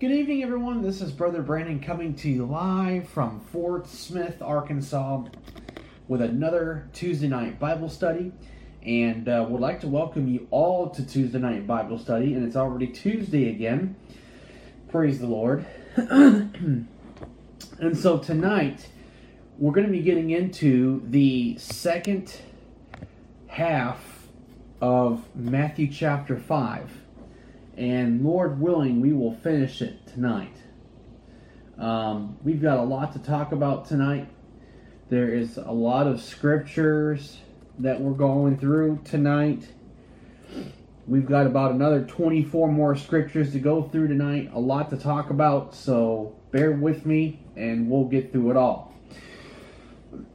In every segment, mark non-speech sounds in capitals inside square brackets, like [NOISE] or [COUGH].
Good evening, everyone. This is Brother Brandon coming to you live from Fort Smith, Arkansas, with another Tuesday night Bible study. And uh, would like to welcome you all to Tuesday night Bible study. And it's already Tuesday again. Praise the Lord. [CLEARS THROAT] and so tonight, we're going to be getting into the second half of Matthew chapter 5 and Lord willing, we will finish it tonight. Um, we've got a lot to talk about tonight. There is a lot of scriptures that we're going through tonight. We've got about another 24 more scriptures to go through tonight. A lot to talk about, so bear with me and we'll get through it all.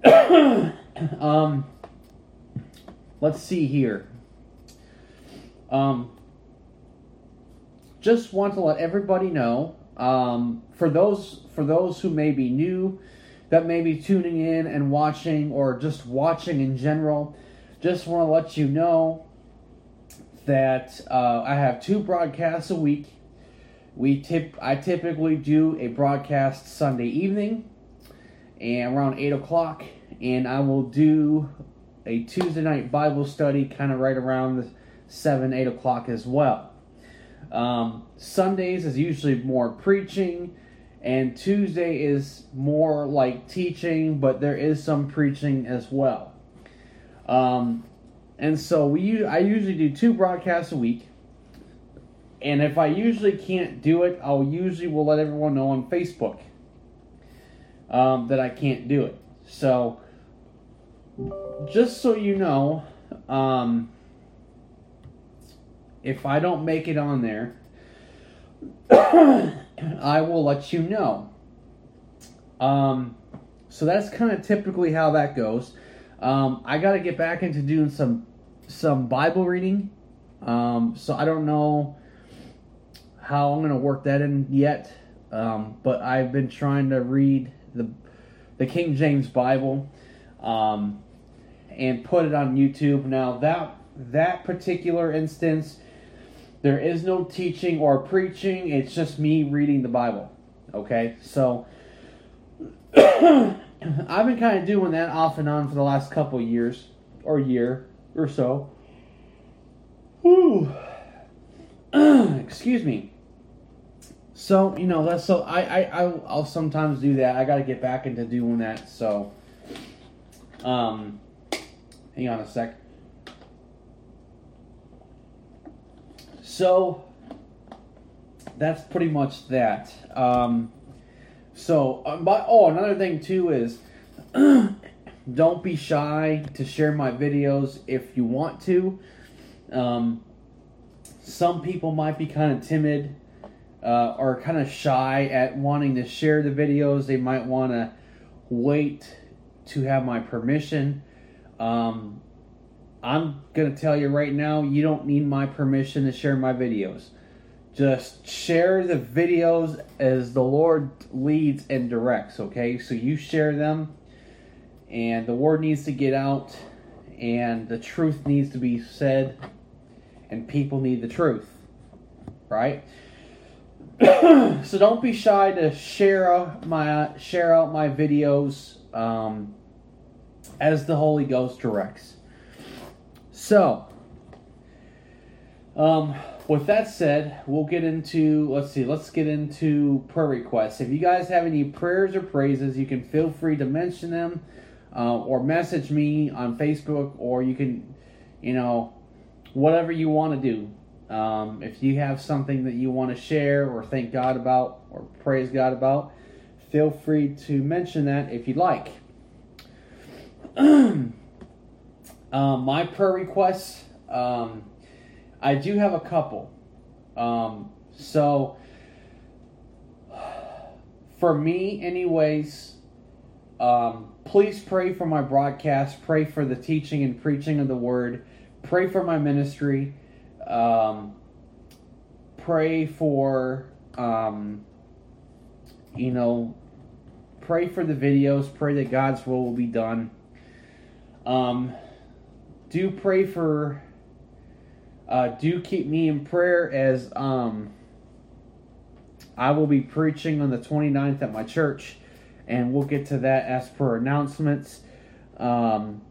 [COUGHS] um, let's see here. Um, just want to let everybody know um, for those for those who may be new that may be tuning in and watching or just watching in general just want to let you know that uh, i have two broadcasts a week. We tip i typically do a broadcast sunday evening and around 8 o'clock and i will do a tuesday night bible study kind of right around 7 8 o'clock as well um, Sundays is usually more preaching, and Tuesday is more like teaching, but there is some preaching as well. Um, and so we, I usually do two broadcasts a week. And if I usually can't do it, I'll usually will let everyone know on Facebook um, that I can't do it. So, just so you know, um, if I don't make it on there, [COUGHS] I will let you know. Um, so that's kind of typically how that goes. Um, I got to get back into doing some some Bible reading. Um, so I don't know how I'm going to work that in yet. Um, but I've been trying to read the the King James Bible um, and put it on YouTube. Now that that particular instance there is no teaching or preaching, it's just me reading the Bible. Okay? So [CLEARS THROAT] I've been kind of doing that off and on for the last couple years or year or so. Whew. [CLEARS THROAT] Excuse me. So you know that's so I I I'll sometimes do that. I got to get back into doing that. So, um, hang on a sec. So that's pretty much that. Um, so, um, but, oh, another thing too is [CLEARS THROAT] don't be shy to share my videos if you want to. Um, some people might be kind of timid uh, or kind of shy at wanting to share the videos. They might want to wait to have my permission. Um, I'm going to tell you right now, you don't need my permission to share my videos. Just share the videos as the Lord leads and directs, okay? So you share them, and the word needs to get out, and the truth needs to be said, and people need the truth, right? [CLEARS THROAT] so don't be shy to share my share out my videos um, as the Holy Ghost directs. So, um, with that said, we'll get into let's see, let's get into prayer requests. If you guys have any prayers or praises, you can feel free to mention them uh, or message me on Facebook, or you can, you know, whatever you want to do. Um, if you have something that you want to share or thank God about or praise God about, feel free to mention that if you'd like. [CLEARS THROAT] Um, my prayer requests, um, I do have a couple. Um, so, for me, anyways, um, please pray for my broadcast. Pray for the teaching and preaching of the word. Pray for my ministry. Um, pray for, um, you know, pray for the videos. Pray that God's will will be done. Um, do pray for uh, do keep me in prayer as um I will be preaching on the 29th at my church, and we'll get to that as per announcements. Um,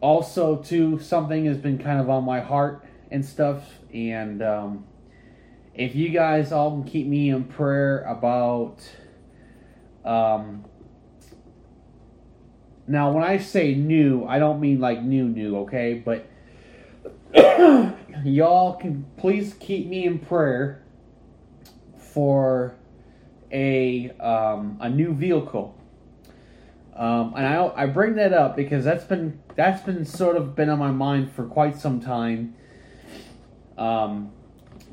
also, too, something has been kind of on my heart and stuff, and um, if you guys all can keep me in prayer about. Um, now, when I say new, I don't mean like new, new, okay? But [COUGHS] y'all can please keep me in prayer for a um, a new vehicle. Um, and I I bring that up because that's been that's been sort of been on my mind for quite some time. Um,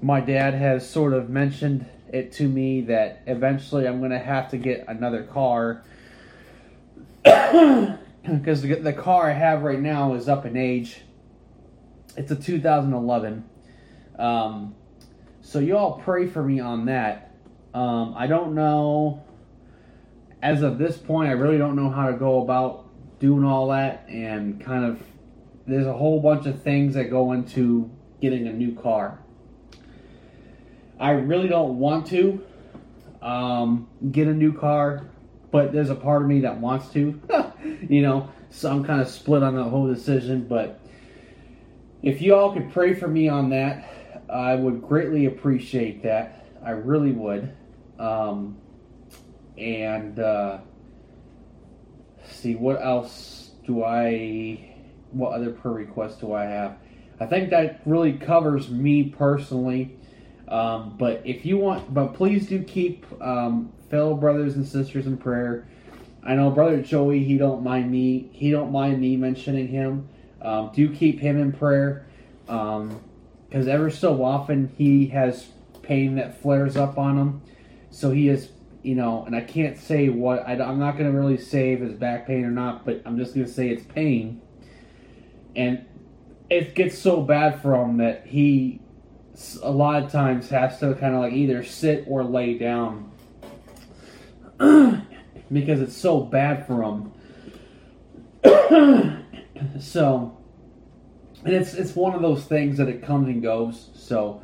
my dad has sort of mentioned it to me that eventually I'm going to have to get another car [COUGHS] because the, the car I have right now is up in age. It's a 2011. Um, so you all pray for me on that. Um, I don't know. As of this point, I really don't know how to go about doing all that, and kind of there's a whole bunch of things that go into getting a new car. I really don't want to um, get a new car, but there's a part of me that wants to, [LAUGHS] you know. So I'm kind of split on the whole decision. But if you all could pray for me on that, I would greatly appreciate that. I really would. Um, and uh, see what else do I. What other prayer requests do I have? I think that really covers me personally. Um, but if you want, but please do keep um, fellow brothers and sisters in prayer. I know brother Joey. He don't mind me. He don't mind me mentioning him. Um, do keep him in prayer, because um, ever so often he has pain that flares up on him. So he is, you know, and I can't say what I, am not going to really say if it's back pain or not, but I'm just going to say it's pain, and it gets so bad for him that he a lot of times has to kind of like either sit or lay down [CLEARS THROAT] because it's so bad for them. [CLEARS THROAT] so, and it's it's one of those things that it comes and goes. So,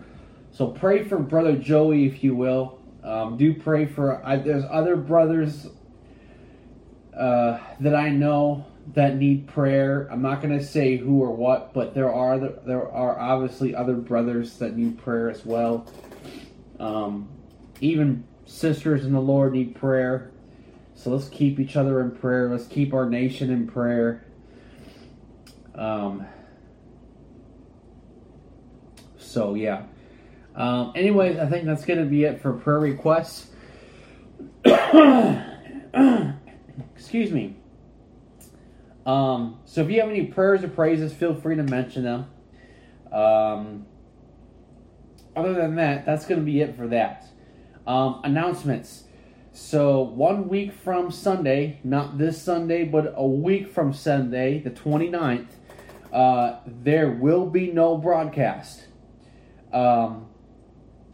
so pray for brother Joey if you will. Um, do pray for. I, there's other brothers uh, that I know that need prayer. I'm not going to say who or what, but there are other, there are obviously other brothers that need prayer as well. Um, even sisters in the Lord need prayer. So let's keep each other in prayer. Let's keep our nation in prayer. Um, so yeah. Um, anyways, I think that's going to be it for prayer requests. [COUGHS] Excuse me. Um, so if you have any prayers or praises, feel free to mention them. Um, other than that, that's going to be it for that. Um, announcements. So one week from Sunday, not this Sunday, but a week from Sunday, the 29th, uh, there will be no broadcast. Um,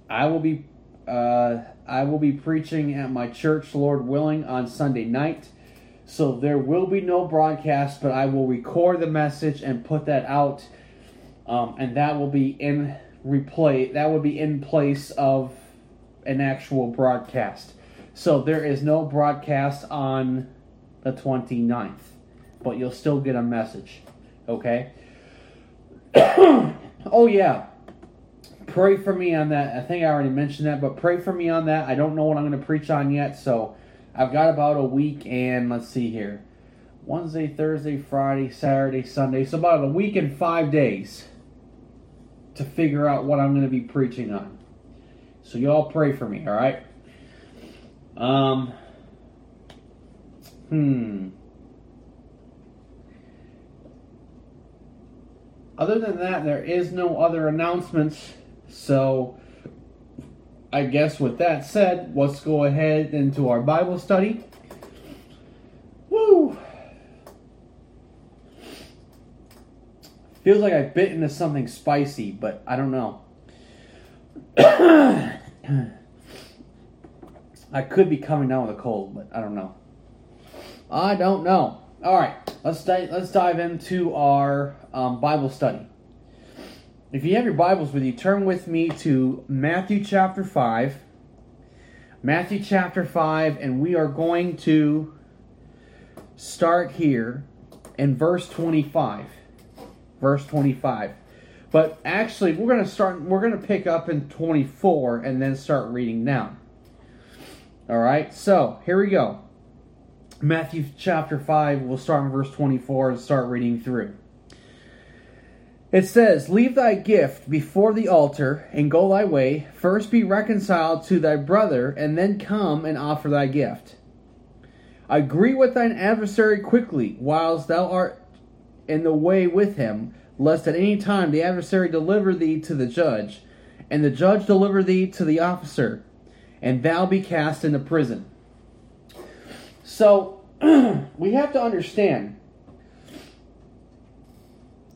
I will be uh, I will be preaching at my church, Lord willing, on Sunday night. So there will be no broadcast, but I will record the message and put that out, um, and that will be in replay. That will be in place of an actual broadcast. So there is no broadcast on the 29th, but you'll still get a message. Okay? [COUGHS] oh, yeah. Pray for me on that. I think I already mentioned that, but pray for me on that. I don't know what I'm going to preach on yet, so I've got about a week and let's see here. Wednesday, Thursday, Friday, Saturday, Sunday. So about a week and five days to figure out what I'm going to be preaching on. So y'all pray for me, all right? Um. Hmm. Other than that, there is no other announcements. So I guess with that said, let's go ahead into our Bible study. Woo! Feels like I bit into something spicy, but I don't know. I could be coming down with a cold, but I don't know. I don't know. All right, let's di- let's dive into our um, Bible study. If you have your Bibles with you, turn with me to Matthew chapter 5. Matthew chapter 5, and we are going to start here in verse 25. Verse 25. But actually, we're going to start, we're going to pick up in 24 and then start reading now. All right, so here we go. Matthew chapter 5, we'll start in verse 24 and start reading through. It says, Leave thy gift before the altar, and go thy way. First be reconciled to thy brother, and then come and offer thy gift. Agree with thine adversary quickly, whilst thou art in the way with him, lest at any time the adversary deliver thee to the judge, and the judge deliver thee to the officer, and thou be cast into prison. So, [CLEARS THROAT] we have to understand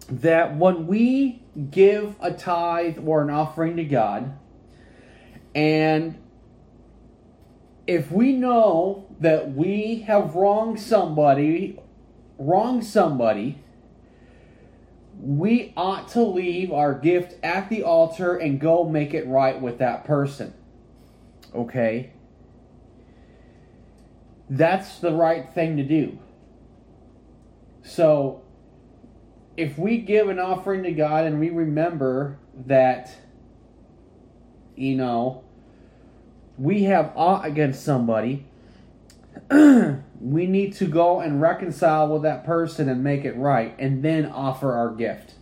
that when we give a tithe or an offering to God, and if we know that we have wronged somebody, wronged somebody, we ought to leave our gift at the altar and go make it right with that person. Okay? That's the right thing to do. So, if we give an offering to God and we remember that, you know, we have aught against somebody, [CLEARS THROAT] we need to go and reconcile with that person and make it right and then offer our gift.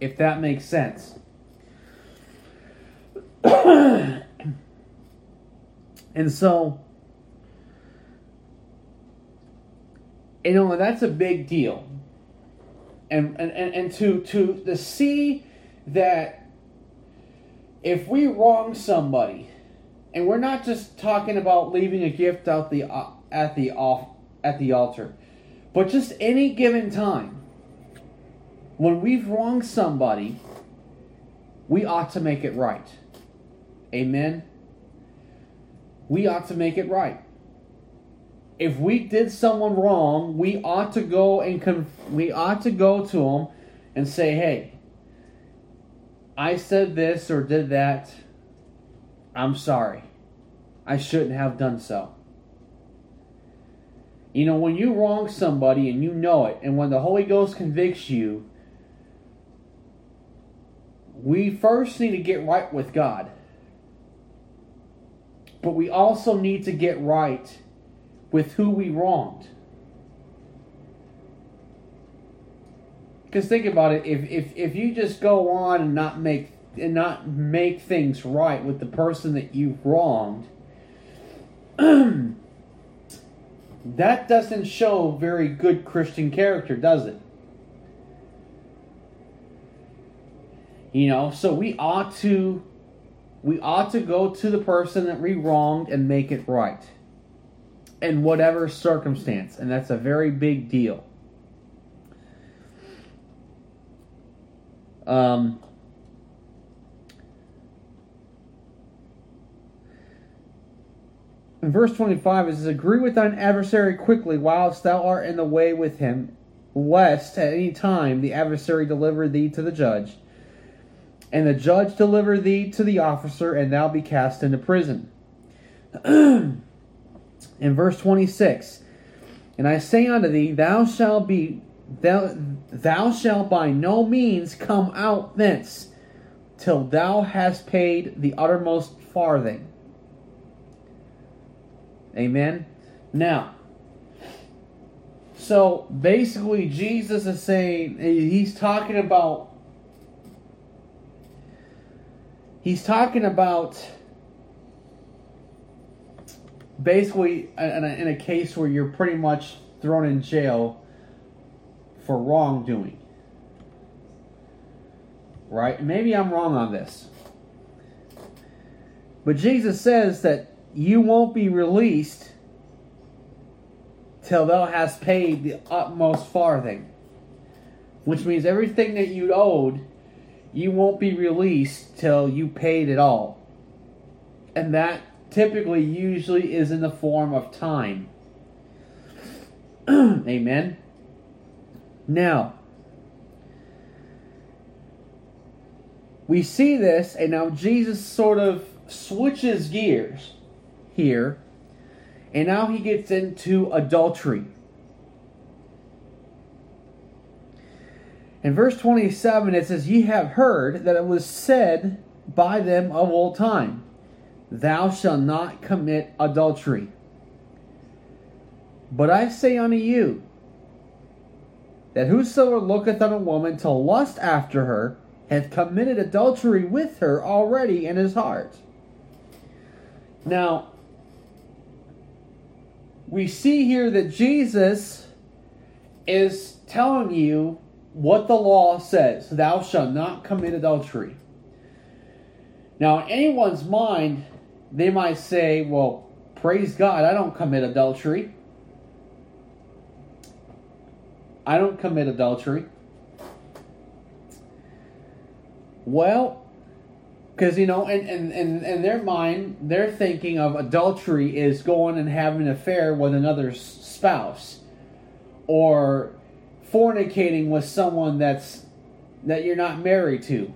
If that makes sense. [CLEARS THROAT] and so, you know, that's a big deal and, and, and to, to, to see that if we wrong somebody, and we're not just talking about leaving a gift out the uh, at the off at the altar, but just any given time, when we've wronged somebody, we ought to make it right. Amen. We ought to make it right if we did someone wrong, we ought to go and conf- we ought to go to them and say, "Hey, I said this or did that. I'm sorry. I shouldn't have done so." You know, when you wrong somebody and you know it, and when the Holy Ghost convicts you, we first need to get right with God. But we also need to get right with who we wronged. Because think about it, if, if if you just go on and not make and not make things right with the person that you've wronged, [CLEARS THROAT] that doesn't show very good Christian character, does it? You know, so we ought to we ought to go to the person that we wronged and make it right in whatever circumstance, and that's a very big deal. Um, in verse 25 is Agree with thine adversary quickly whilst thou art in the way with him, lest at any time the adversary deliver thee to the judge, and the judge deliver thee to the officer, and thou be cast into prison. [CLEARS THROAT] in verse 26 and i say unto thee thou shalt be thou, thou shalt by no means come out thence till thou hast paid the uttermost farthing amen now so basically jesus is saying he's talking about he's talking about basically in a, in a case where you're pretty much thrown in jail for wrongdoing. Right? Maybe I'm wrong on this. But Jesus says that you won't be released till thou hast paid the utmost farthing. Which means everything that you owed, you won't be released till you paid it all. And that typically usually is in the form of time. [CLEARS THROAT] Amen. Now, we see this, and now Jesus sort of switches gears. Here. And now he gets into adultery. In verse 27, it says, Ye have heard that it was said by them of old time, Thou shalt not commit adultery. But I say unto you, that whosoever looketh on a woman to lust after her hath committed adultery with her already in his heart. Now, we see here that Jesus is telling you what the law says thou shalt not commit adultery. Now, in anyone's mind, they might say, well, praise God, I don't commit adultery. I don't commit adultery. Well, because, you know, in, in, in, in their mind, they're thinking of adultery is going and having an affair with another spouse. Or fornicating with someone that's that you're not married to.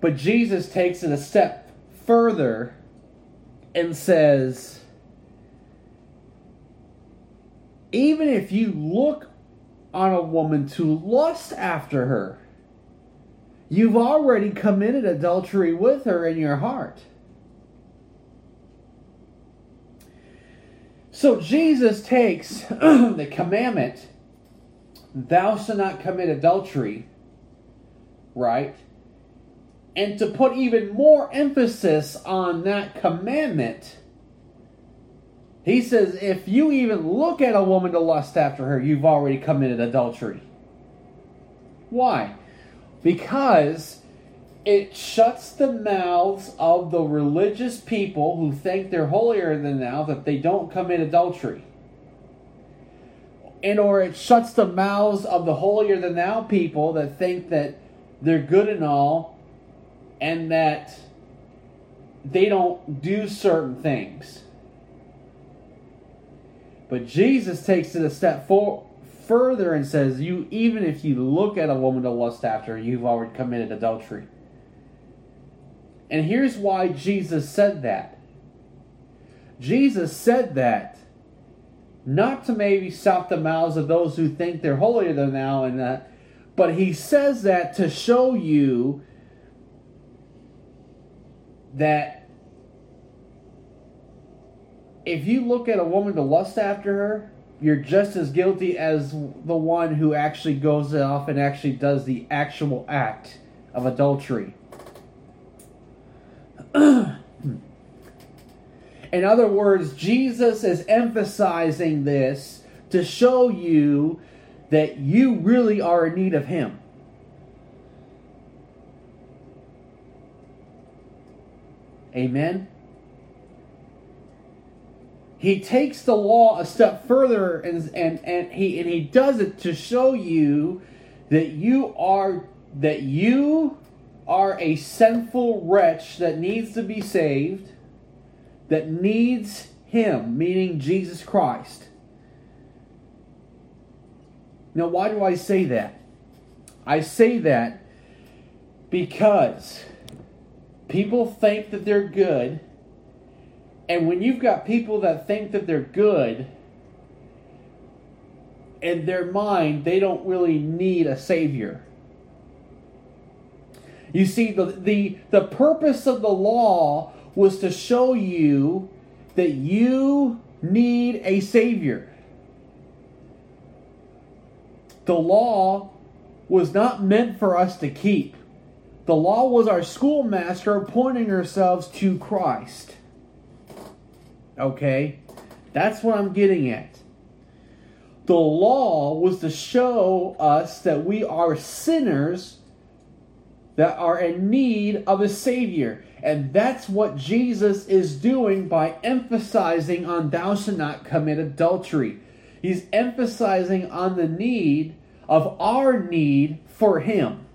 But Jesus takes it a step further and says, even if you look on a woman to lust after her, you've already committed adultery with her in your heart. So Jesus takes [CLEARS THROAT] the commandment, thou shalt not commit adultery, right? And to put even more emphasis on that commandment, he says, if you even look at a woman to lust after her, you've already committed adultery. Why? Because it shuts the mouths of the religious people who think they're holier than thou that they don't commit adultery. And or it shuts the mouths of the holier than thou people that think that they're good and all and that they don't do certain things. But Jesus takes it a step for, further and says, "You even if you look at a woman to lust after, you've already committed adultery." And here's why Jesus said that. Jesus said that not to maybe stop the mouths of those who think they're holier than thou and that, but he says that to show you that if you look at a woman to lust after her, you're just as guilty as the one who actually goes off and actually does the actual act of adultery. [CLEARS THROAT] In other words, Jesus is emphasizing this to show you that you really are in need of Him. Amen. He takes the law a step further and, and, and he and he does it to show you that you are that you are a sinful wretch that needs to be saved, that needs Him, meaning Jesus Christ. Now, why do I say that? I say that because people think that they're good, and when you've got people that think that they're good, in their mind, they don't really need a Savior. You see, the, the, the purpose of the law was to show you that you need a Savior. The law was not meant for us to keep. The law was our schoolmaster pointing ourselves to Christ. Okay? That's what I'm getting at. The law was to show us that we are sinners that are in need of a Savior. And that's what Jesus is doing by emphasizing on thou shalt not commit adultery. He's emphasizing on the need of our need for Him.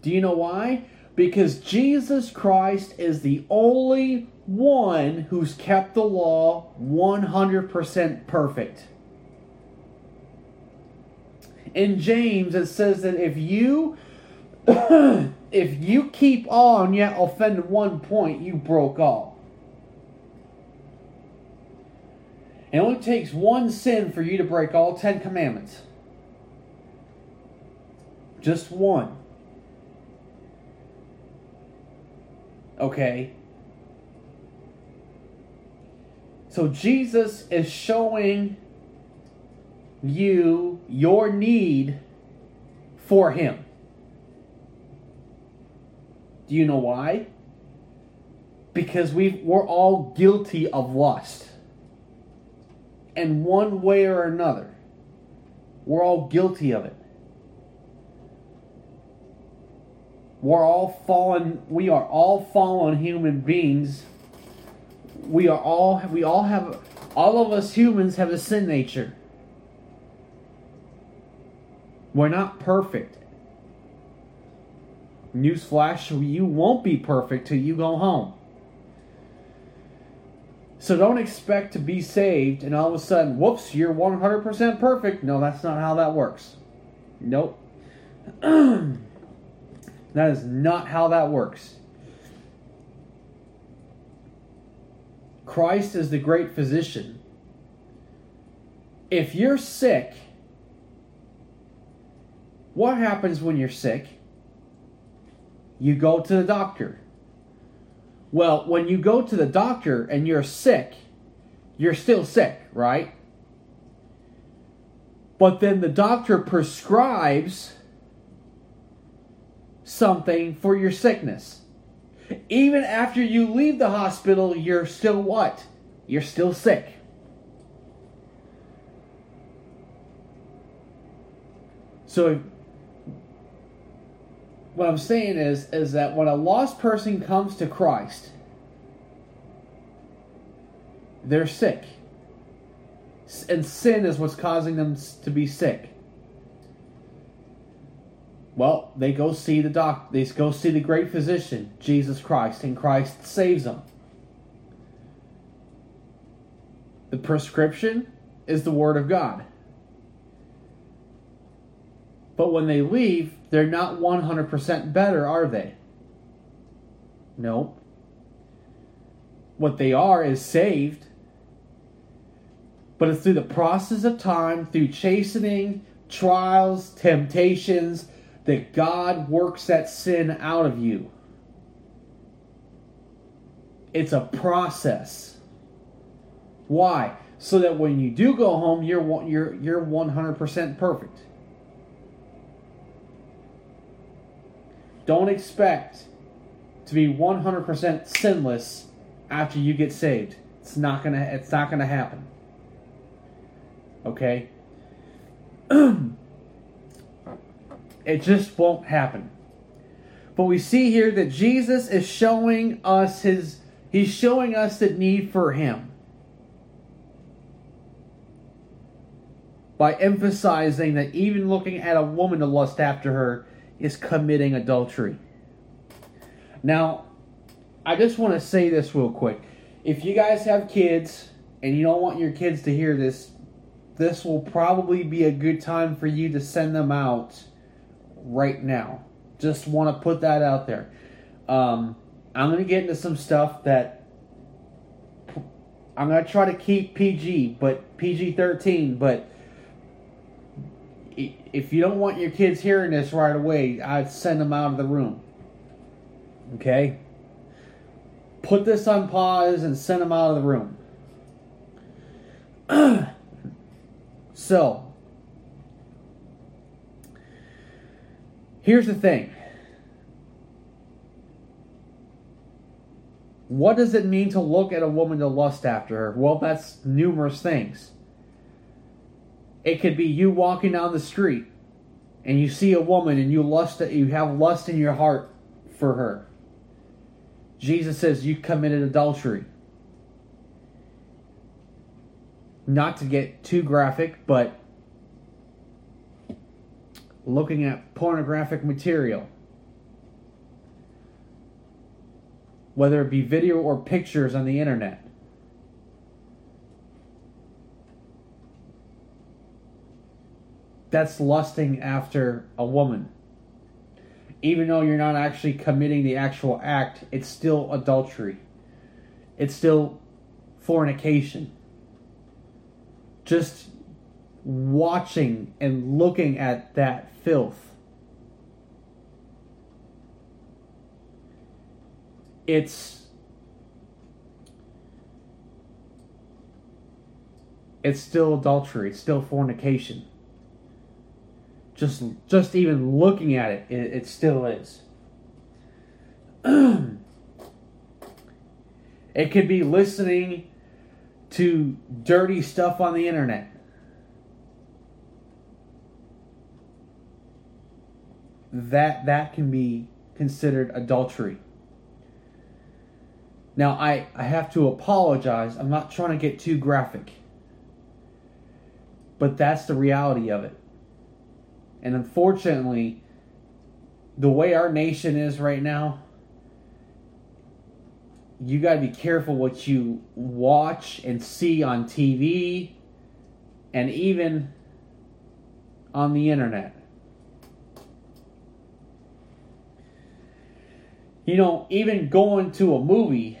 Do you know why? Because Jesus Christ is the only one who's kept the law 100% perfect in James, it says that if you [COUGHS] if you keep on yet offend one point, you broke all. It only takes one sin for you to break all Ten Commandments. Just one. Okay? So Jesus is showing you your need for Him. Do you know why? Because we we're all guilty of lust. And one way or another. We're all guilty of it. We're all fallen we are all fallen human beings. We are all we all have all of us humans have a sin nature. We're not perfect. Newsflash, you won't be perfect till you go home. So don't expect to be saved and all of a sudden, whoops, you're 100% perfect. No, that's not how that works. Nope. [CLEARS THROAT] that is not how that works. Christ is the great physician. If you're sick, what happens when you're sick? You go to the doctor. Well, when you go to the doctor and you're sick, you're still sick, right? But then the doctor prescribes something for your sickness. Even after you leave the hospital, you're still what? You're still sick. So what I'm saying is is that when a lost person comes to Christ, they're sick. And sin is what's causing them to be sick. Well, they go see the doc. They go see the great physician, Jesus Christ, and Christ saves them. The prescription is the Word of God. But when they leave, they're not 100% better, are they? No. What they are is saved. But it's through the process of time, through chastening, trials, temptations, that God works that sin out of you. It's a process. Why? So that when you do go home, you're you're you're 100% perfect. Don't expect to be 100% sinless after you get saved. It's not going to it's not going to happen. Okay? [CLEARS THROAT] it just won't happen. But we see here that Jesus is showing us his he's showing us the need for him. By emphasizing that even looking at a woman to lust after her is committing adultery. Now, I just want to say this real quick. If you guys have kids and you don't want your kids to hear this, this will probably be a good time for you to send them out right now. Just want to put that out there. Um, I'm going to get into some stuff that I'm going to try to keep PG, but PG 13, but if you don't want your kids hearing this right away, I'd send them out of the room. Okay? Put this on pause and send them out of the room. [CLEARS THROAT] so, here's the thing. What does it mean to look at a woman to lust after her? Well, that's numerous things. It could be you walking down the street and you see a woman and you lust you have lust in your heart for her. Jesus says you committed adultery. Not to get too graphic, but looking at pornographic material. Whether it be video or pictures on the internet. that's lusting after a woman. even though you're not actually committing the actual act, it's still adultery. It's still fornication. Just watching and looking at that filth. It's it's still adultery, it's still fornication. Just just even looking at it, it, it still is. [CLEARS THROAT] it could be listening to dirty stuff on the internet. That that can be considered adultery. Now I, I have to apologize. I'm not trying to get too graphic. But that's the reality of it. And unfortunately, the way our nation is right now, you got to be careful what you watch and see on TV and even on the internet. You know, even going to a movie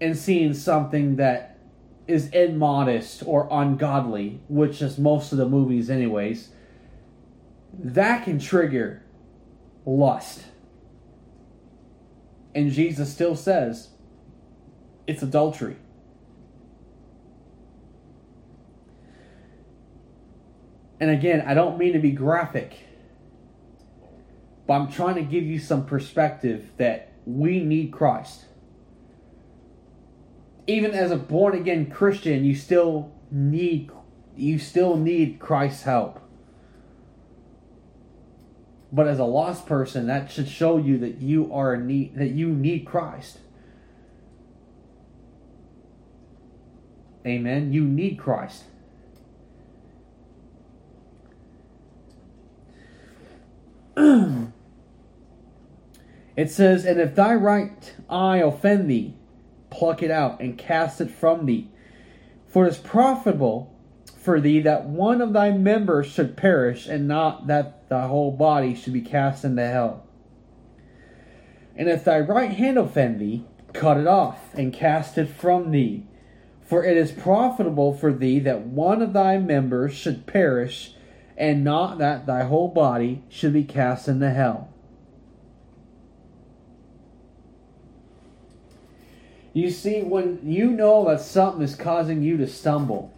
and seeing something that is immodest or ungodly, which is most of the movies, anyways, that can trigger lust. And Jesus still says it's adultery. And again, I don't mean to be graphic, but I'm trying to give you some perspective that we need Christ even as a born again Christian, you still need you still need Christ's help. But as a lost person, that should show you that you are need that you need Christ. Amen. You need Christ. It says, And if thy right eye offend thee, pluck it out and cast it from thee. For it is profitable for thee that one of thy members should perish, and not that thy whole body should be cast into hell. And if thy right hand offend thee, cut it off and cast it from thee. For it is profitable for thee that one of thy members should perish, and not that thy whole body should be cast into hell. You see, when you know that something is causing you to stumble,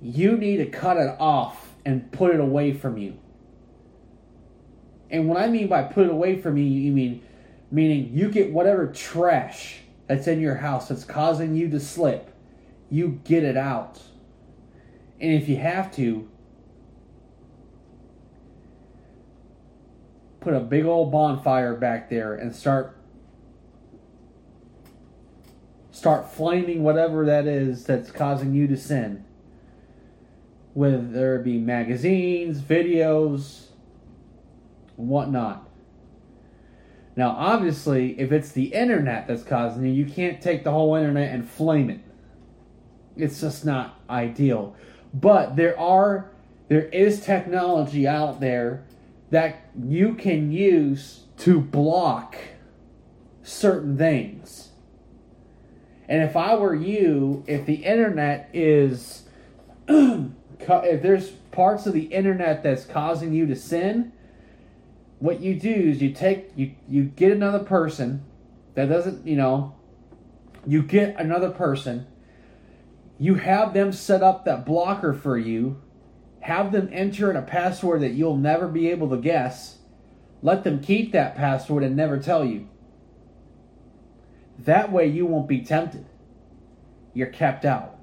you need to cut it off and put it away from you. And what I mean by put it away from you, you mean meaning you get whatever trash that's in your house that's causing you to slip, you get it out. And if you have to, put a big old bonfire back there and start start flaming whatever that is that's causing you to sin. Whether it be magazines, videos, whatnot. Now, obviously, if it's the internet that's causing you, you can't take the whole internet and flame it. It's just not ideal. But there are there is technology out there that you can use to block certain things. And if I were you, if the internet is, [CLEARS THROAT] if there's parts of the internet that's causing you to sin, what you do is you take you you get another person that doesn't you know you get another person. You have them set up that blocker for you. Have them enter in a password that you'll never be able to guess. Let them keep that password and never tell you that way you won't be tempted. You're kept out.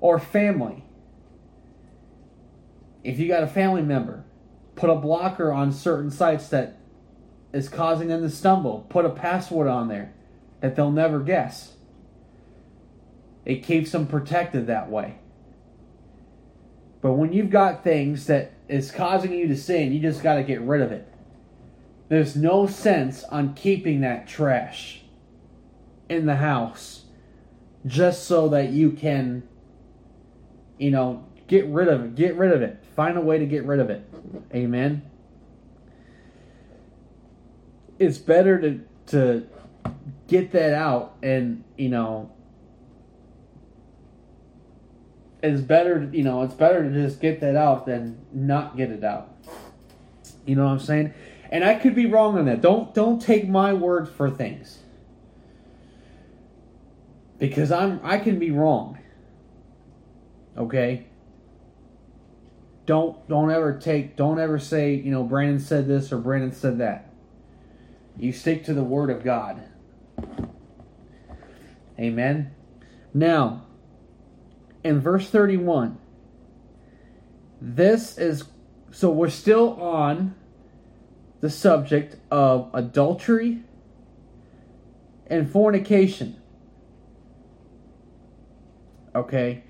Or family. If you got a family member, put a blocker on certain sites that is causing them to stumble. Put a password on there that they'll never guess. It keeps them protected that way. But when you've got things that is causing you to sin, you just got to get rid of it. There's no sense on keeping that trash in the house just so that you can, you know, get rid of it. Get rid of it. Find a way to get rid of it. Amen. it's better to to get that out and you know it's better you know it's better to just get that out than not get it out you know what i'm saying and i could be wrong on that. Don't don't take my word for things. Because i'm i can be wrong. Okay? Don't don't ever take don't ever say you know brandon said this or brandon said that. You stick to the word of god. Amen? Now in verse 31 this is so we're still on the subject of adultery and fornication okay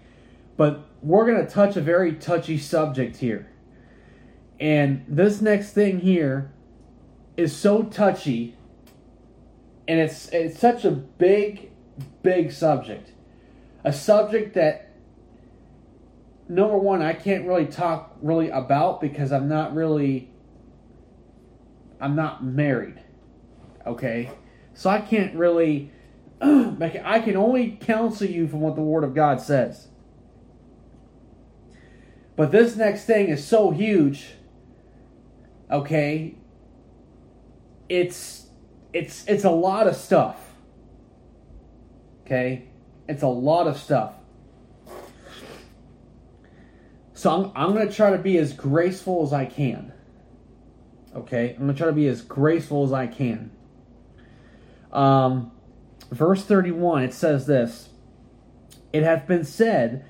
but we're going to touch a very touchy subject here. And this next thing here is so touchy and it's it's such a big big subject. A subject that number one I can't really talk really about because I'm not really I'm not married. Okay? So I can't really [CLEARS THROAT] I can only counsel you from what the word of God says. But this next thing is so huge. Okay? It's it's it's a lot of stuff. Okay? It's a lot of stuff. So I'm I'm going to try to be as graceful as I can. Okay? I'm to try to be as graceful as I can. Um verse 31 it says this It hath been said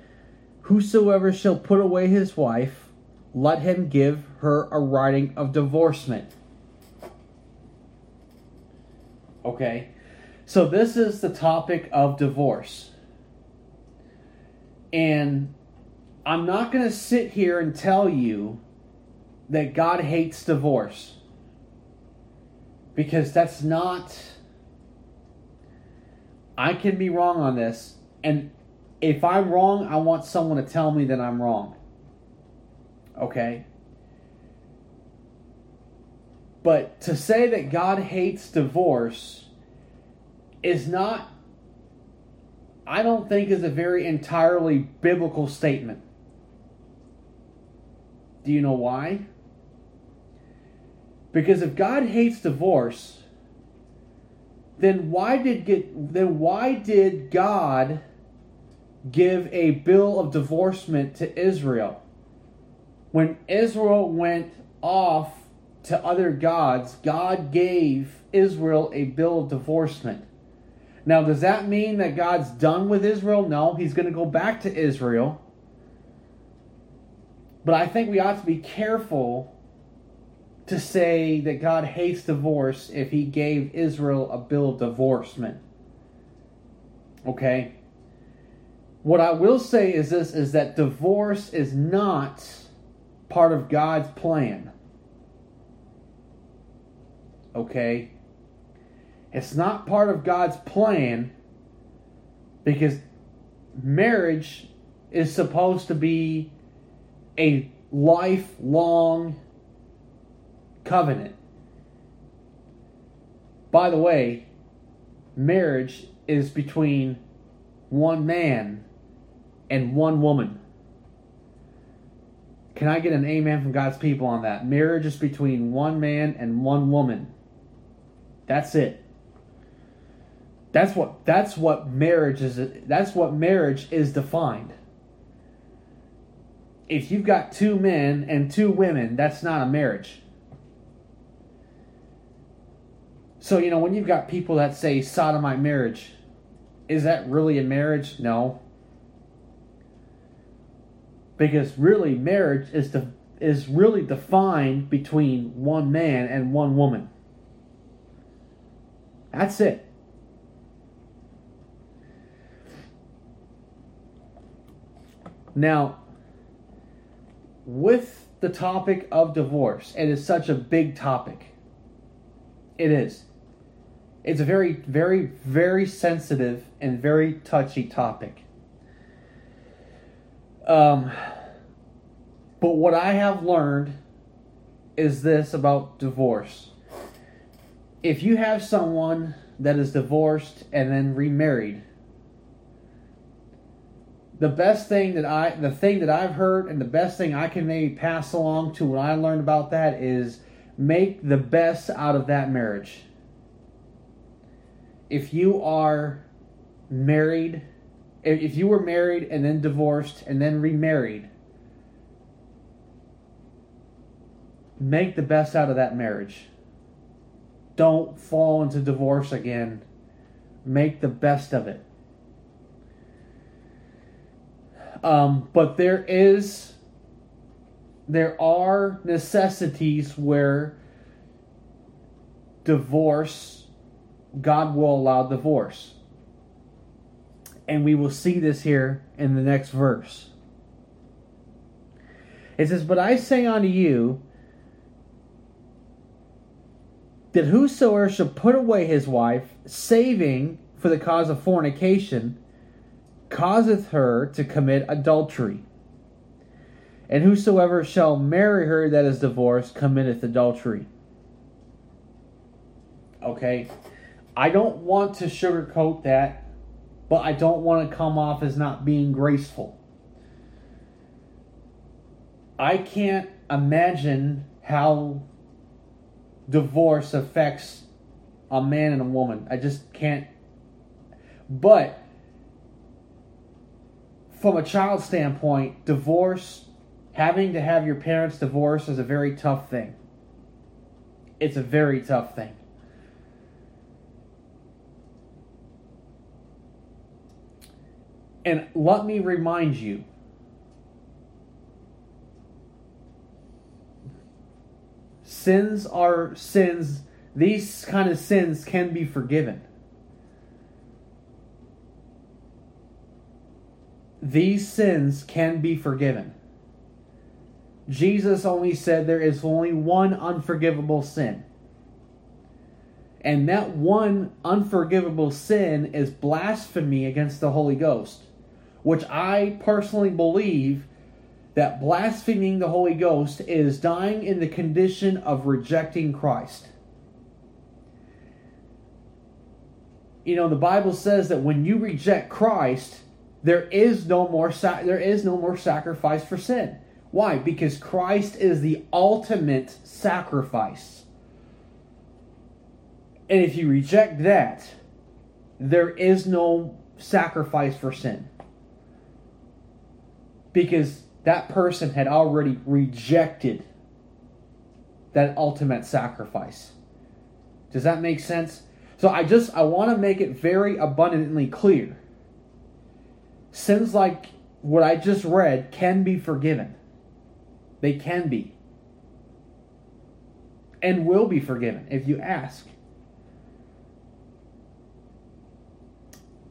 Whosoever shall put away his wife, let him give her a writing of divorcement. Okay, so this is the topic of divorce. And I'm not going to sit here and tell you that God hates divorce. Because that's not. I can be wrong on this. And if I'm wrong, I want someone to tell me that I'm wrong. Okay? But to say that God hates divorce is not, I don't think, is a very entirely biblical statement. Do you know why? Because if God hates divorce, then why did get then why did God give a bill of divorcement to Israel. When Israel went off to other gods, God gave Israel a bill of divorcement. Now, does that mean that God's done with Israel? No, he's going to go back to Israel. But I think we ought to be careful to say that God hates divorce if he gave Israel a bill of divorcement. Okay? What I will say is this is that divorce is not part of God's plan. Okay? It's not part of God's plan because marriage is supposed to be a lifelong covenant. By the way, marriage is between one man and one woman. Can I get an amen from God's people on that? Marriage is between one man and one woman. That's it. That's what that's what marriage is that's what marriage is defined. If you've got two men and two women, that's not a marriage. So, you know, when you've got people that say sodomite marriage, is that really a marriage? No because really marriage is the is really defined between one man and one woman. That's it. Now, with the topic of divorce, it is such a big topic. It is. It's a very, very, very sensitive and very touchy topic. Um, but what I have learned is this about divorce. if you have someone that is divorced and then remarried, the best thing that I the thing that I've heard and the best thing I can maybe pass along to what I learned about that is make the best out of that marriage. If you are married, if you were married and then divorced and then remarried, make the best out of that marriage. Don't fall into divorce again. Make the best of it. Um, but there is, there are necessities where divorce, God will allow divorce. And we will see this here in the next verse. It says, But I say unto you, that whosoever shall put away his wife, saving for the cause of fornication, causeth her to commit adultery. And whosoever shall marry her that is divorced committeth adultery. Okay? I don't want to sugarcoat that, but I don't want to come off as not being graceful. I can't imagine how divorce affects a man and a woman. I just can't. But from a child standpoint, divorce, having to have your parents divorce is a very tough thing. It's a very tough thing. And let me remind you sins are sins. These kind of sins can be forgiven. These sins can be forgiven. Jesus only said there is only one unforgivable sin. And that one unforgivable sin is blasphemy against the Holy Ghost, which I personally believe that blaspheming the Holy Ghost is dying in the condition of rejecting Christ. You know, the Bible says that when you reject Christ, there is no more there is no more sacrifice for sin. Why? Because Christ is the ultimate sacrifice. And if you reject that, there is no sacrifice for sin. Because that person had already rejected that ultimate sacrifice. Does that make sense? So I just I want to make it very abundantly clear. Sins like what I just read can be forgiven. They can be. And will be forgiven if you ask.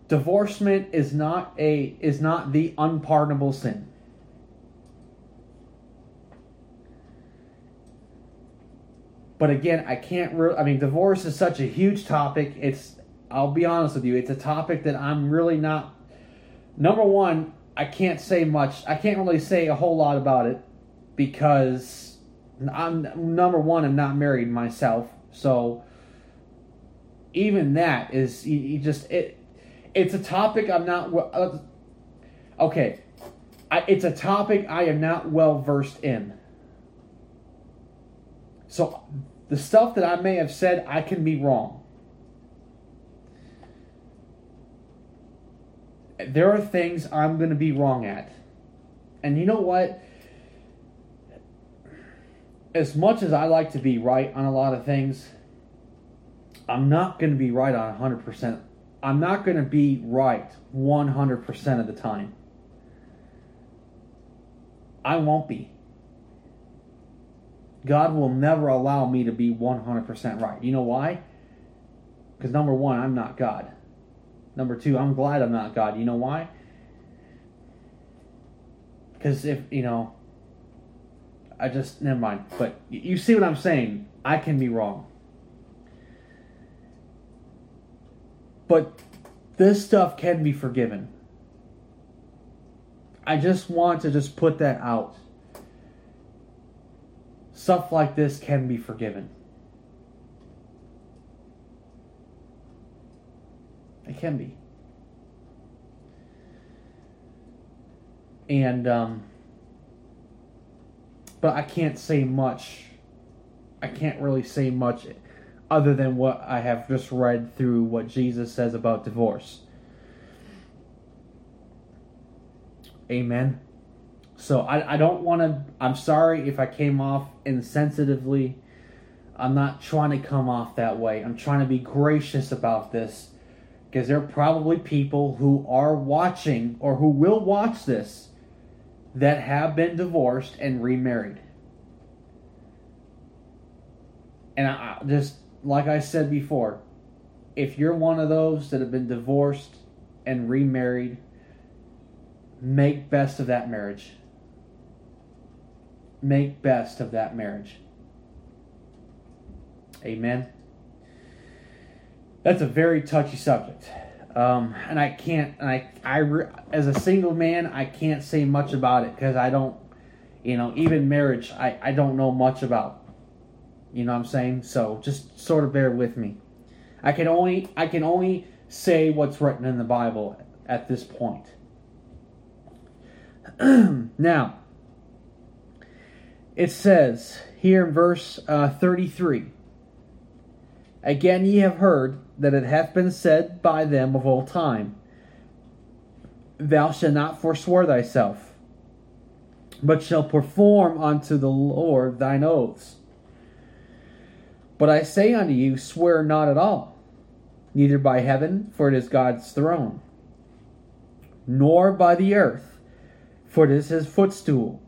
Divorcement is not a is not the unpardonable sin. But again, I can't really. I mean, divorce is such a huge topic. It's. I'll be honest with you. It's a topic that I'm really not. Number one, I can't say much. I can't really say a whole lot about it because I'm number one. I'm not married myself, so even that is you, you just it. It's a topic I'm not. Uh, okay, I, it's a topic I am not well versed in. So the stuff that I may have said, I can be wrong. There are things I'm going to be wrong at. And you know what? As much as I like to be right on a lot of things, I'm not going to be right on 100%. I'm not going to be right 100% of the time. I won't be. God will never allow me to be 100% right. You know why? Because number one, I'm not God. Number two, I'm glad I'm not God. You know why? Because if, you know, I just, never mind. But you see what I'm saying? I can be wrong. But this stuff can be forgiven. I just want to just put that out stuff like this can be forgiven. It can be. And um but I can't say much. I can't really say much other than what I have just read through what Jesus says about divorce. Amen. So I, I don't want to. I'm sorry if I came off insensitively. I'm not trying to come off that way. I'm trying to be gracious about this because there are probably people who are watching or who will watch this that have been divorced and remarried. And I, just like I said before, if you're one of those that have been divorced and remarried, make best of that marriage. Make best of that marriage. Amen. That's a very touchy subject. Um, and I can't, and I, I, as a single man, I can't say much about it because I don't, you know, even marriage, I, I don't know much about. You know what I'm saying? So just sort of bear with me. I can only, I can only say what's written in the Bible at this point. [CLEARS THROAT] now, it says here in verse uh, 33 Again, ye have heard that it hath been said by them of old time, Thou shalt not forswear thyself, but shall perform unto the Lord thine oaths. But I say unto you, swear not at all, neither by heaven, for it is God's throne, nor by the earth, for it is his footstool,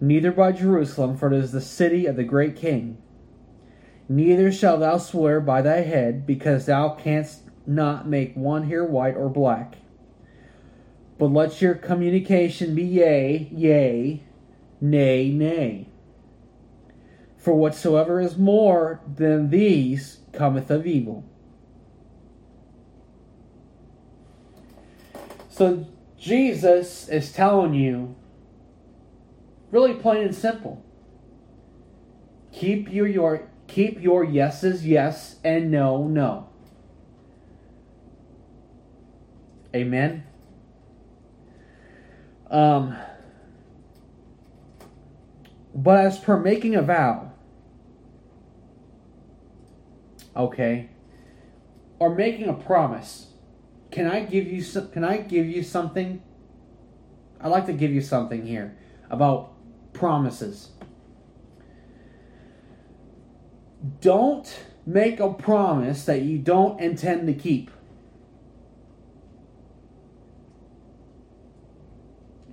neither by Jerusalem, for it is the city of the great king Neither shalt thou swear by thy head, because thou canst not make one hair white or black. But let your communication be yea, yea, nay, nay. For whatsoever is more than these cometh of evil. So Jesus is telling you, really plain and simple, keep your, your Keep your yeses yes and no no. Amen. Um, but as per making a vow, okay, or making a promise, can I give you some, can I give you something? I'd like to give you something here about promises. Don't make a promise that you don't intend to keep.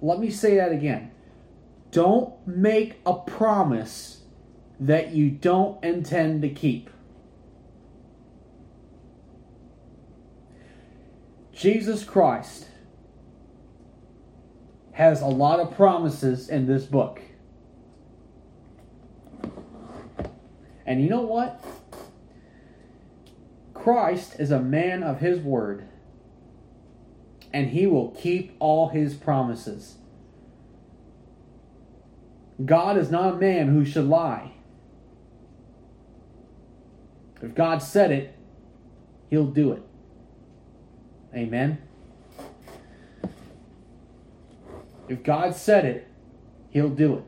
Let me say that again. Don't make a promise that you don't intend to keep. Jesus Christ has a lot of promises in this book. And you know what? Christ is a man of his word, and he will keep all his promises. God is not a man who should lie. If God said it, he'll do it. Amen. If God said it, he'll do it.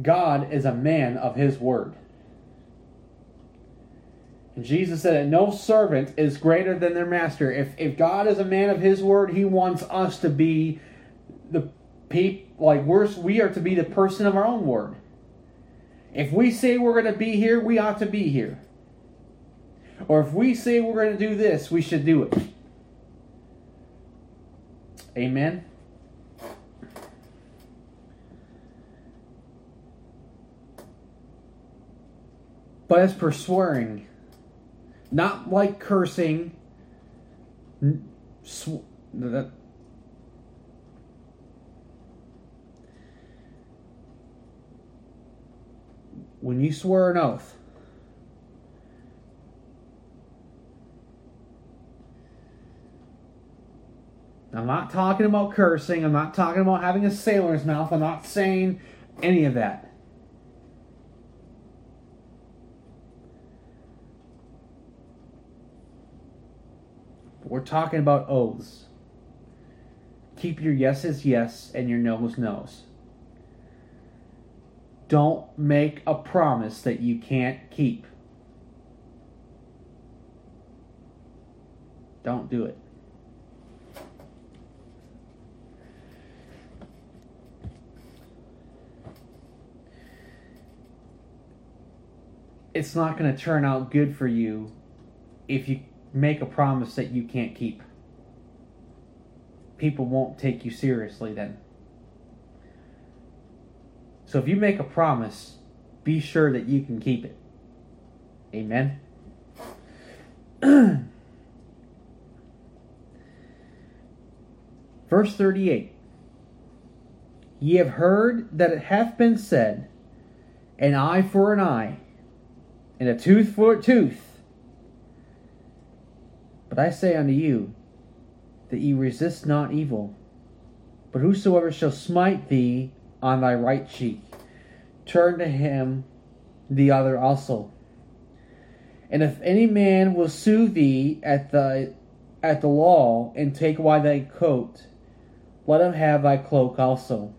God is a man of his word. And Jesus said that no servant is greater than their master. If, if God is a man of his word, he wants us to be the people, like we're, we are to be the person of our own word. If we say we're going to be here, we ought to be here. Or if we say we're going to do this, we should do it. Amen. But as per swearing, not like cursing, sw- that, when you swear an oath, I'm not talking about cursing. I'm not talking about having a sailor's mouth. I'm not saying any of that. We're talking about oaths. Keep your yeses yes and your no's no's. Don't make a promise that you can't keep. Don't do it. It's not going to turn out good for you if you make a promise that you can't keep. People won't take you seriously then. So if you make a promise, be sure that you can keep it. Amen. [CLEARS THROAT] Verse 38 Ye have heard that it hath been said, An eye for an eye, and a tooth for a tooth. But I say unto you, that ye resist not evil, but whosoever shall smite thee on thy right cheek, turn to him the other also. And if any man will sue thee at the at the law and take away thy coat, let him have thy cloak also.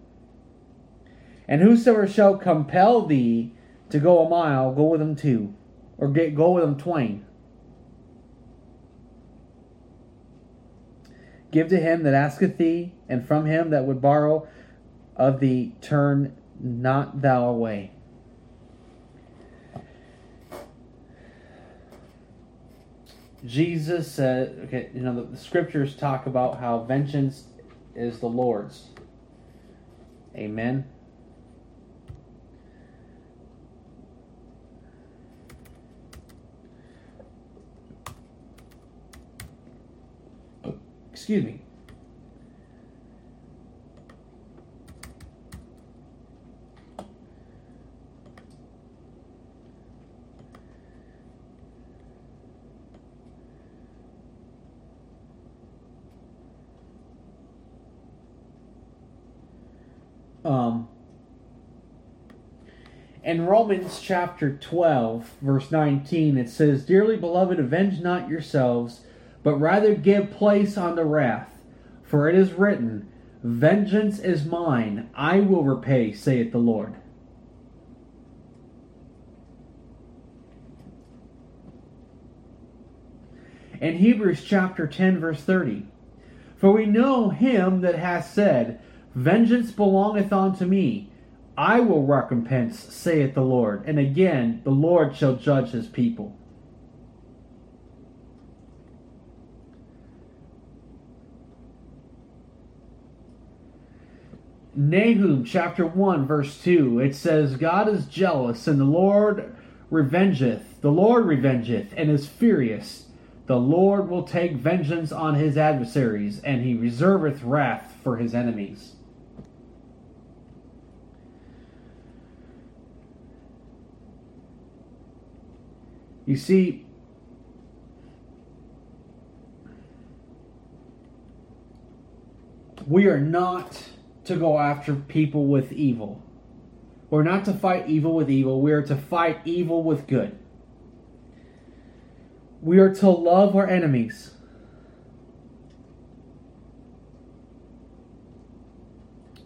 And whosoever shall compel thee to go a mile, go with him two, or get go with him twain. Give to him that asketh thee, and from him that would borrow of thee turn not thou away. Jesus said, okay, you know, the, the scriptures talk about how vengeance is the Lord's. Amen. Excuse me. Um, in Romans chapter 12, verse 19, it says, Dearly beloved, avenge not yourselves but rather give place unto wrath. For it is written, Vengeance is mine, I will repay, saith the Lord. In Hebrews chapter 10, verse 30, For we know him that hath said, Vengeance belongeth unto me, I will recompense, saith the Lord. And again, the Lord shall judge his people. Nahum chapter 1, verse 2, it says, God is jealous, and the Lord revengeth. The Lord revengeth, and is furious. The Lord will take vengeance on his adversaries, and he reserveth wrath for his enemies. You see, we are not to go after people with evil. We're not to fight evil with evil, we are to fight evil with good. We are to love our enemies.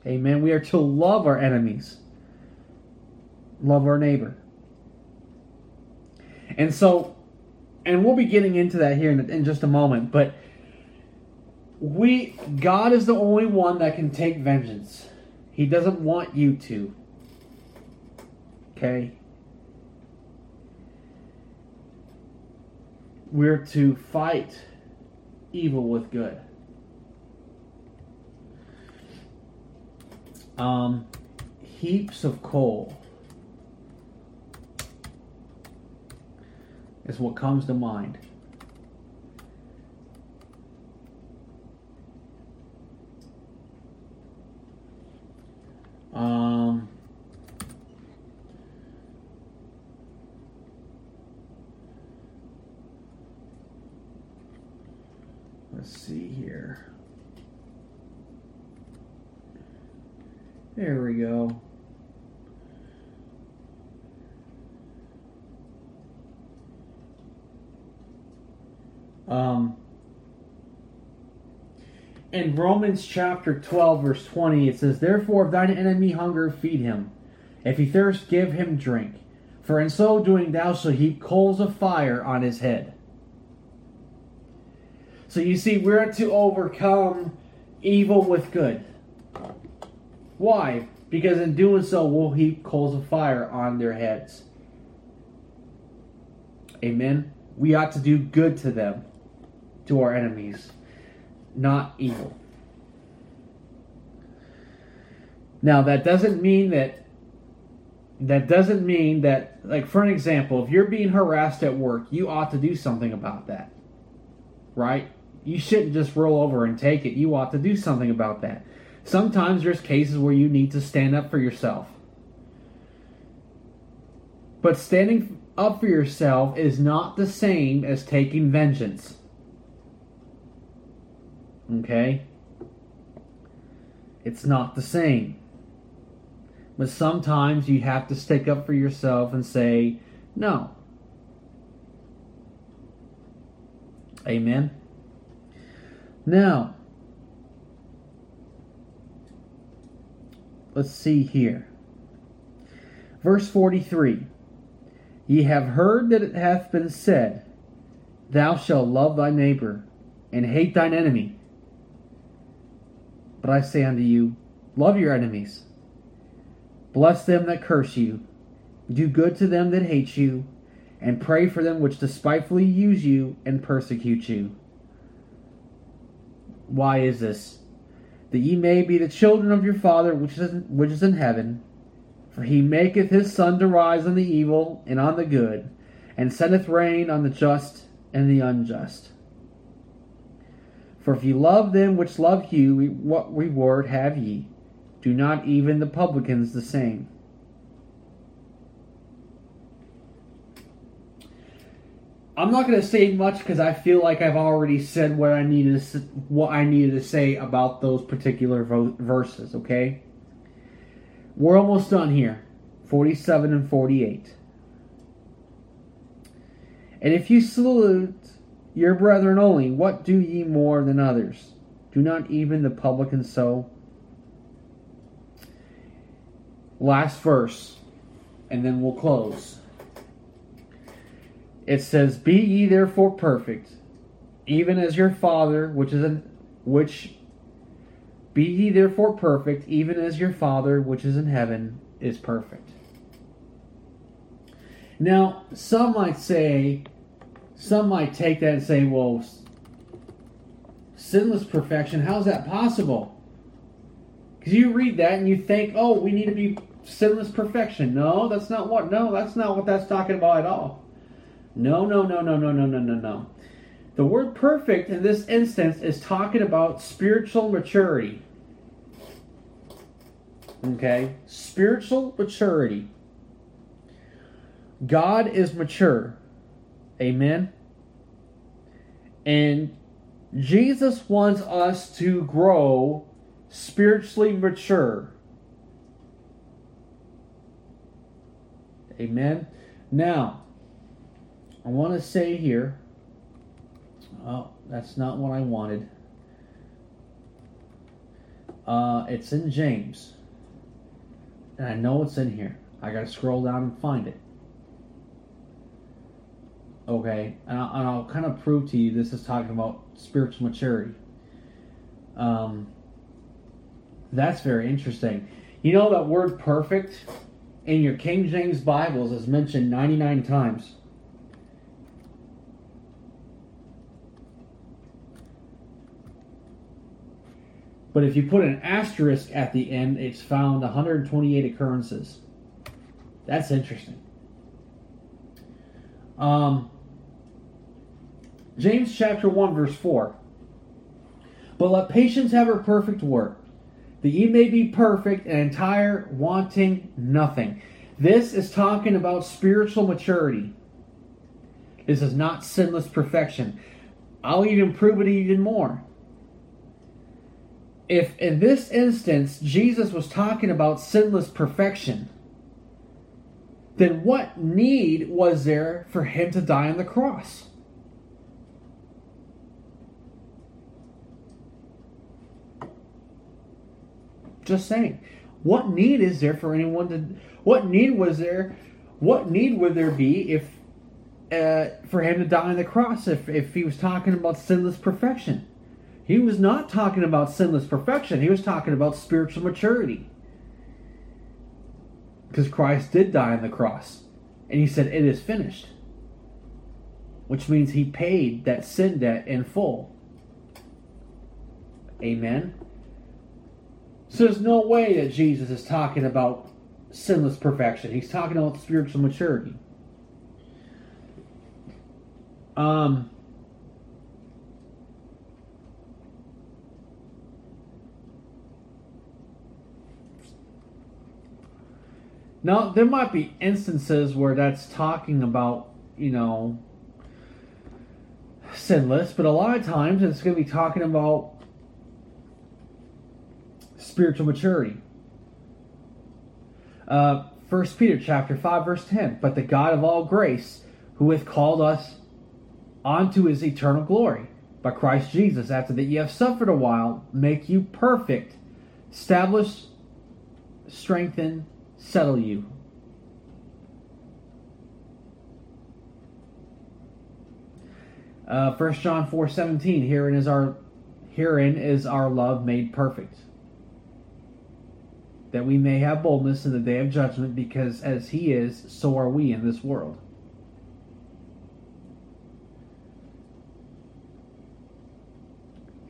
Amen. We are to love our enemies, love our neighbor. And so, and we'll be getting into that here in, in just a moment, but we God is the only one that can take vengeance. He doesn't want you to. Okay? We're to fight evil with good. Um, heaps of coal is what comes to mind. Um, let's see here. There we go. Um, in Romans chapter 12, verse 20, it says, Therefore, if thine enemy hunger, feed him. If he thirst, give him drink. For in so doing, thou shalt heap coals of fire on his head. So you see, we're to overcome evil with good. Why? Because in doing so, we'll heap coals of fire on their heads. Amen. We ought to do good to them, to our enemies, not evil. Now, that doesn't mean that that doesn't mean that like for an example, if you're being harassed at work, you ought to do something about that. Right? You shouldn't just roll over and take it. You ought to do something about that. Sometimes there's cases where you need to stand up for yourself. But standing up for yourself is not the same as taking vengeance. Okay? It's not the same. But sometimes you have to stick up for yourself and say, no. Amen. Now, let's see here. Verse 43 Ye have heard that it hath been said, Thou shalt love thy neighbor, and hate thine enemy. But I say unto you, Love your enemies, bless them that curse you, do good to them that hate you, and pray for them which despitefully use you and persecute you why is this? That ye may be the children of your Father which is, which is in heaven. For he maketh his sun to rise on the evil and on the good, and sendeth rain on the just and the unjust. For if ye love them which love you, what reward have ye? Do not even the publicans the same? I'm not going to say much because I feel like I've already said what I needed to, what I needed to say about those particular verses. Okay, we're almost done here, 47 and 48. And if you salute your brethren only, what do ye more than others? Do not even the publicans so? Last verse, and then we'll close it says, "Be ye therefore perfect, even as your Father which is in which be ye therefore perfect, even as your Father which is in heaven is perfect." Now, some might say, some might take that and say, "Well, sinless perfection, how's that possible?" Because you read that and you think, "Oh, we need to be sinless perfection." No, that's not what. No, that's not what that's talking about at all. No, no, no, no, no, no, no, no, no. The word perfect in this instance is talking about spiritual maturity. Okay? Spiritual maturity. God is mature. Amen? And Jesus wants us to grow spiritually mature. Amen? Now, I want to say here, oh, that's not what I wanted. Uh, it's in James. And I know it's in here. I got to scroll down and find it. Okay, and I'll, and I'll, kind of prove to you this is talking about spiritual maturity. Um, that's very interesting. You know that word perfect in your King James Bibles is mentioned 99 times. But if you put an asterisk at the end, it's found 128 occurrences. That's interesting. Um, James chapter 1, verse 4. But let patience have her perfect work, that ye may be perfect and entire, wanting nothing. This is talking about spiritual maturity. This is not sinless perfection. I'll even prove it even more if in this instance Jesus was talking about sinless perfection, then what need was there for him to die on the cross? Just saying. What need is there for anyone to? What need was there? What need would there be if uh, for him to die on the cross if if he was talking about sinless perfection? He was not talking about sinless perfection. He was talking about spiritual maturity. Because Christ did die on the cross, and he said, "It is finished," which means he paid that sin debt in full. Amen. So there's no way that Jesus is talking about sinless perfection. He's talking about spiritual maturity. Um, now, there might be instances where that's talking about, you know, sinless, but a lot of times it's going to be talking about spiritual maturity. Uh, 1 Peter chapter 5 verse 10, but the God of all grace, who hath called us unto his eternal glory by Christ Jesus, after that ye have suffered a while, make you perfect, establish, strengthen, settle you. Uh, 1 John 4 17, herein is our herein is our love made perfect that we may have boldness in the day of judgment, because as he is, so are we in this world.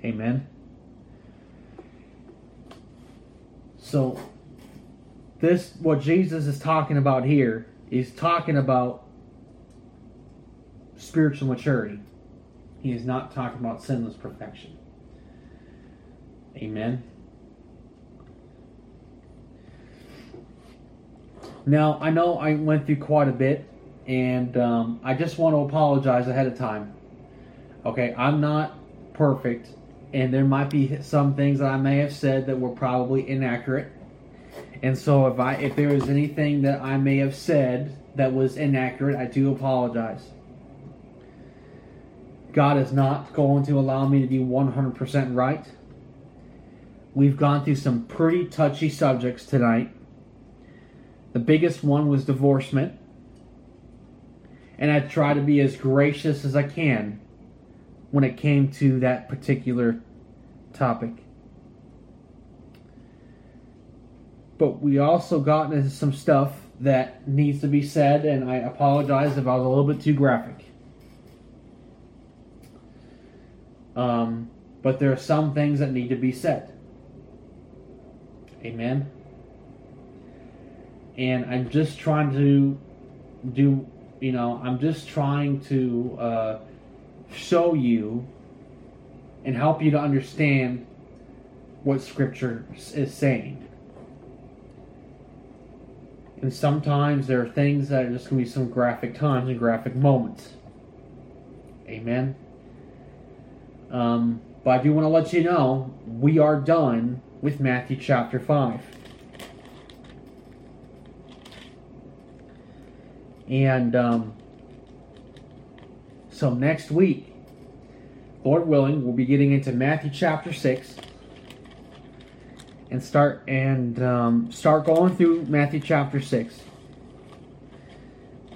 Amen. So, this, what Jesus is talking about here, is talking about spiritual maturity. He is not talking about sinless perfection. Amen. Now, I know I went through quite a bit, and um, I just want to apologize ahead of time. Okay, I'm not perfect, and there might be some things that I may have said that were probably inaccurate. And so, if I if there was anything that I may have said that was inaccurate, I do apologize. God is not going to allow me to be 100% right. We've gone through some pretty touchy subjects tonight the biggest one was divorcement. And I try to be as gracious as I can when it came to that particular topic. But we also got into some stuff that needs to be said, and I apologize if I was a little bit too graphic. Um, but there are some things that need to be said. Amen and I'm just trying to do, you know, I'm just trying to uh, show you and help you to understand what Scripture is saying. And sometimes there are things that are just going to be some graphic times and graphic moments. Amen. Um, but I do want to let you know we are done with Matthew chapter 5. And um, so next week, Lord willing, we'll be getting into Matthew chapter six and start and um, start going through Matthew chapter six,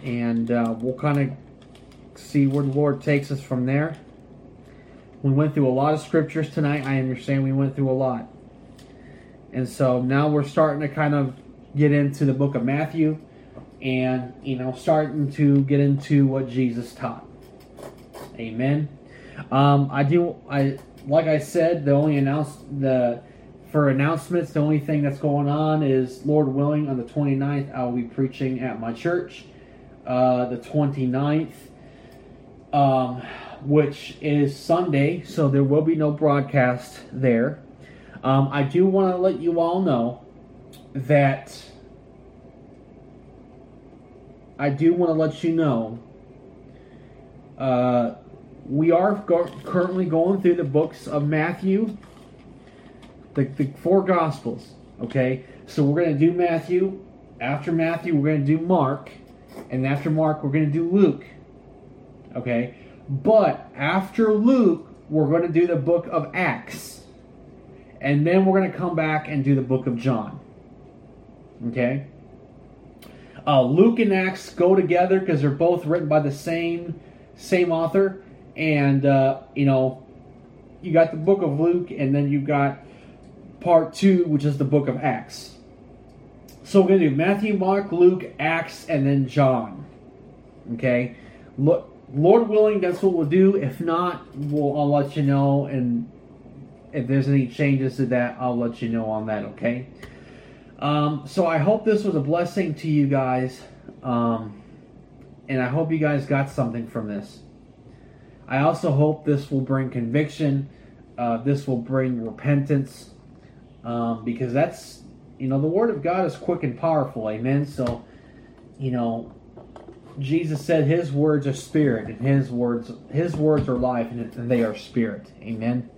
and uh, we'll kind of see where the Lord takes us from there. We went through a lot of scriptures tonight. I understand we went through a lot, and so now we're starting to kind of get into the book of Matthew and you know starting to get into what Jesus taught. Amen. Um, I do. I like I said. The only announced the for announcements. The only thing that's going on is Lord willing on the 29th I will be preaching at my church. Uh, the 29th, um, which is Sunday, so there will be no broadcast there. Um, I do want to let you all know that I do want to let you know uh, we are go- currently going through the books of Matthew, the, the four Gospels. Okay, so we're going to do Matthew. After Matthew, we're going to do Mark, and after Mark, we're going to do Luke. Okay, but after Luke, we're going to do the book of Acts, and then we're going to come back and do the book of John. Okay? Uh, Luke and Acts go together because they're both written by the same same author, and uh, you know, you got the book of Luke, and then you've got part two, which is the book of Acts. So we're gonna do Matthew, Mark, Luke, Acts, and then John. Okay, look, Lord willing, that's what we'll do. If not, we'll I'll let you know, and if there's any changes to that, I'll let you know on that. Okay. Um, so I hope this was a blessing to you guys, um, and I hope you guys got something from this. I also hope this will bring conviction. Uh, this will bring repentance, um, because that's you know the word of God is quick and powerful. Amen. So, you know, Jesus said His words are spirit, and His words His words are life, and they are spirit. Amen.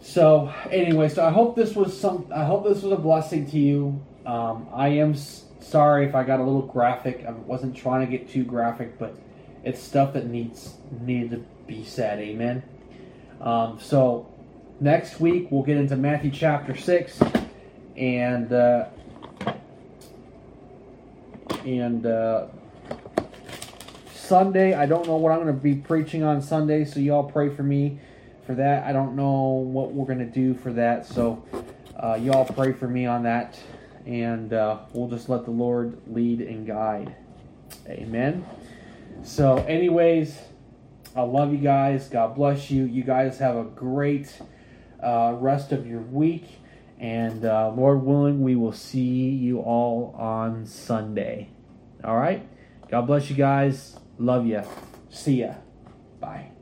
So anyway, so I hope this was some. I hope this was a blessing to you. Um, I am sorry if I got a little graphic. I wasn't trying to get too graphic, but it's stuff that needs needed to be said. Amen. Um, so next week we'll get into Matthew chapter six, and uh, and uh, Sunday. I don't know what I'm going to be preaching on Sunday, so y'all pray for me for that. I don't know what we're going to do for that, so uh, y'all pray for me on that, and uh, we'll just let the Lord lead and guide. Amen. So, anyways, I love you guys. God bless you. You guys have a great uh, rest of your week. And uh, Lord willing, we will see you all on Sunday. All right? God bless you guys. Love you. See ya. Bye.